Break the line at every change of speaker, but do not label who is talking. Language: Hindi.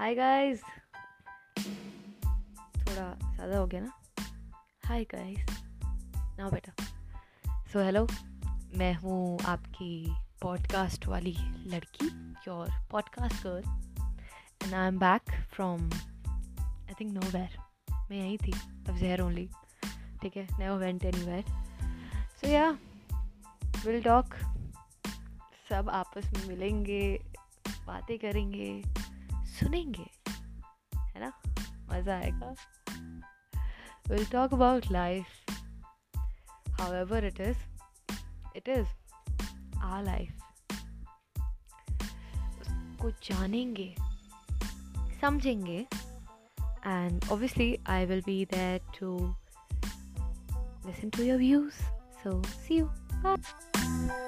हाय गाइस थोड़ा ज़्यादा हो गया ना? हाय गाइस ना बेटा सो हेलो मैं हूँ आपकी पॉडकास्ट वाली लड़की your podcast girl and I am back from I think nowhere मैं यहीं थी, अब जहर ओनली ठीक है? No went anywhere so yeah will talk सब आपस में मिलेंगे, बातें करेंगे. सुनेंगे है ना मज़ा आएगा will talk about life however it is it is a life उसको जानेंगे समझेंगे and obviously I will be there to listen to your views. So, see you. Bye.